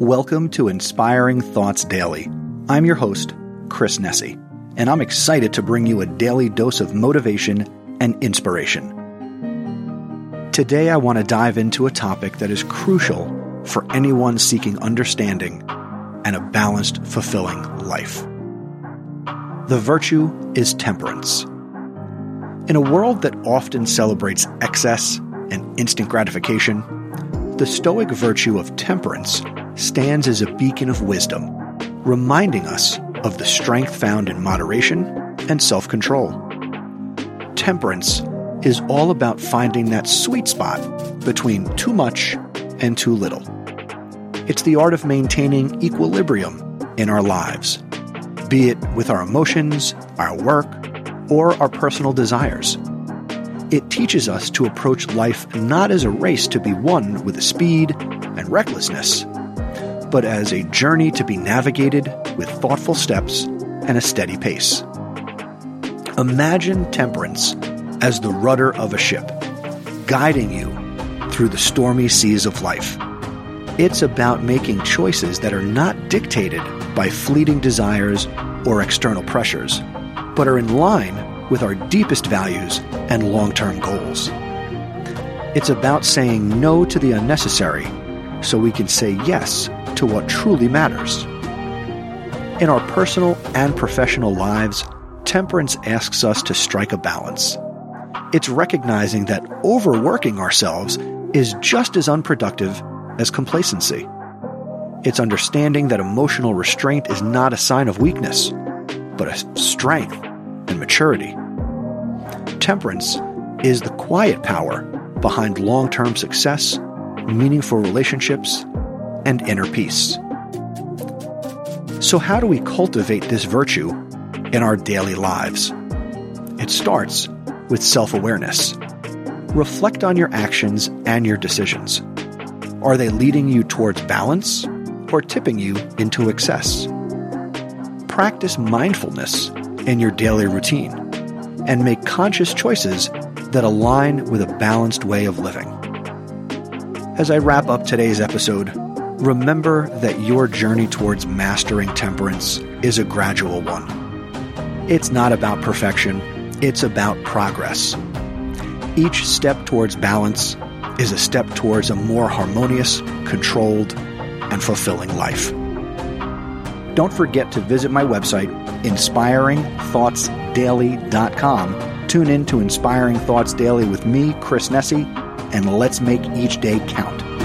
Welcome to Inspiring Thoughts Daily. I'm your host, Chris Nesi, and I'm excited to bring you a daily dose of motivation and inspiration. Today, I want to dive into a topic that is crucial for anyone seeking understanding and a balanced, fulfilling life. The virtue is temperance. In a world that often celebrates excess and instant gratification, the Stoic virtue of temperance stands as a beacon of wisdom, reminding us of the strength found in moderation and self control. Temperance is all about finding that sweet spot between too much and too little. It's the art of maintaining equilibrium in our lives, be it with our emotions, our work, or our personal desires. It teaches us to approach life not as a race to be won with speed and recklessness, but as a journey to be navigated with thoughtful steps and a steady pace. Imagine temperance as the rudder of a ship, guiding you through the stormy seas of life. It's about making choices that are not dictated by fleeting desires or external pressures, but are in line with our deepest values and long term goals. It's about saying no to the unnecessary so we can say yes to what truly matters. In our personal and professional lives, temperance asks us to strike a balance. It's recognizing that overworking ourselves is just as unproductive as complacency. It's understanding that emotional restraint is not a sign of weakness, but a strength and maturity. Temperance is the quiet power behind long term success, meaningful relationships, and inner peace. So, how do we cultivate this virtue in our daily lives? It starts with self awareness. Reflect on your actions and your decisions. Are they leading you towards balance or tipping you into excess? Practice mindfulness in your daily routine and make conscious choices that align with a balanced way of living. As I wrap up today's episode, remember that your journey towards mastering temperance is a gradual one. It's not about perfection, it's about progress. Each step towards balance is a step towards a more harmonious, controlled, and fulfilling life. Don't forget to visit my website, inspiringthoughtsdaily.com. Tune in to Inspiring Thoughts Daily with me, Chris Nesi, and let's make each day count.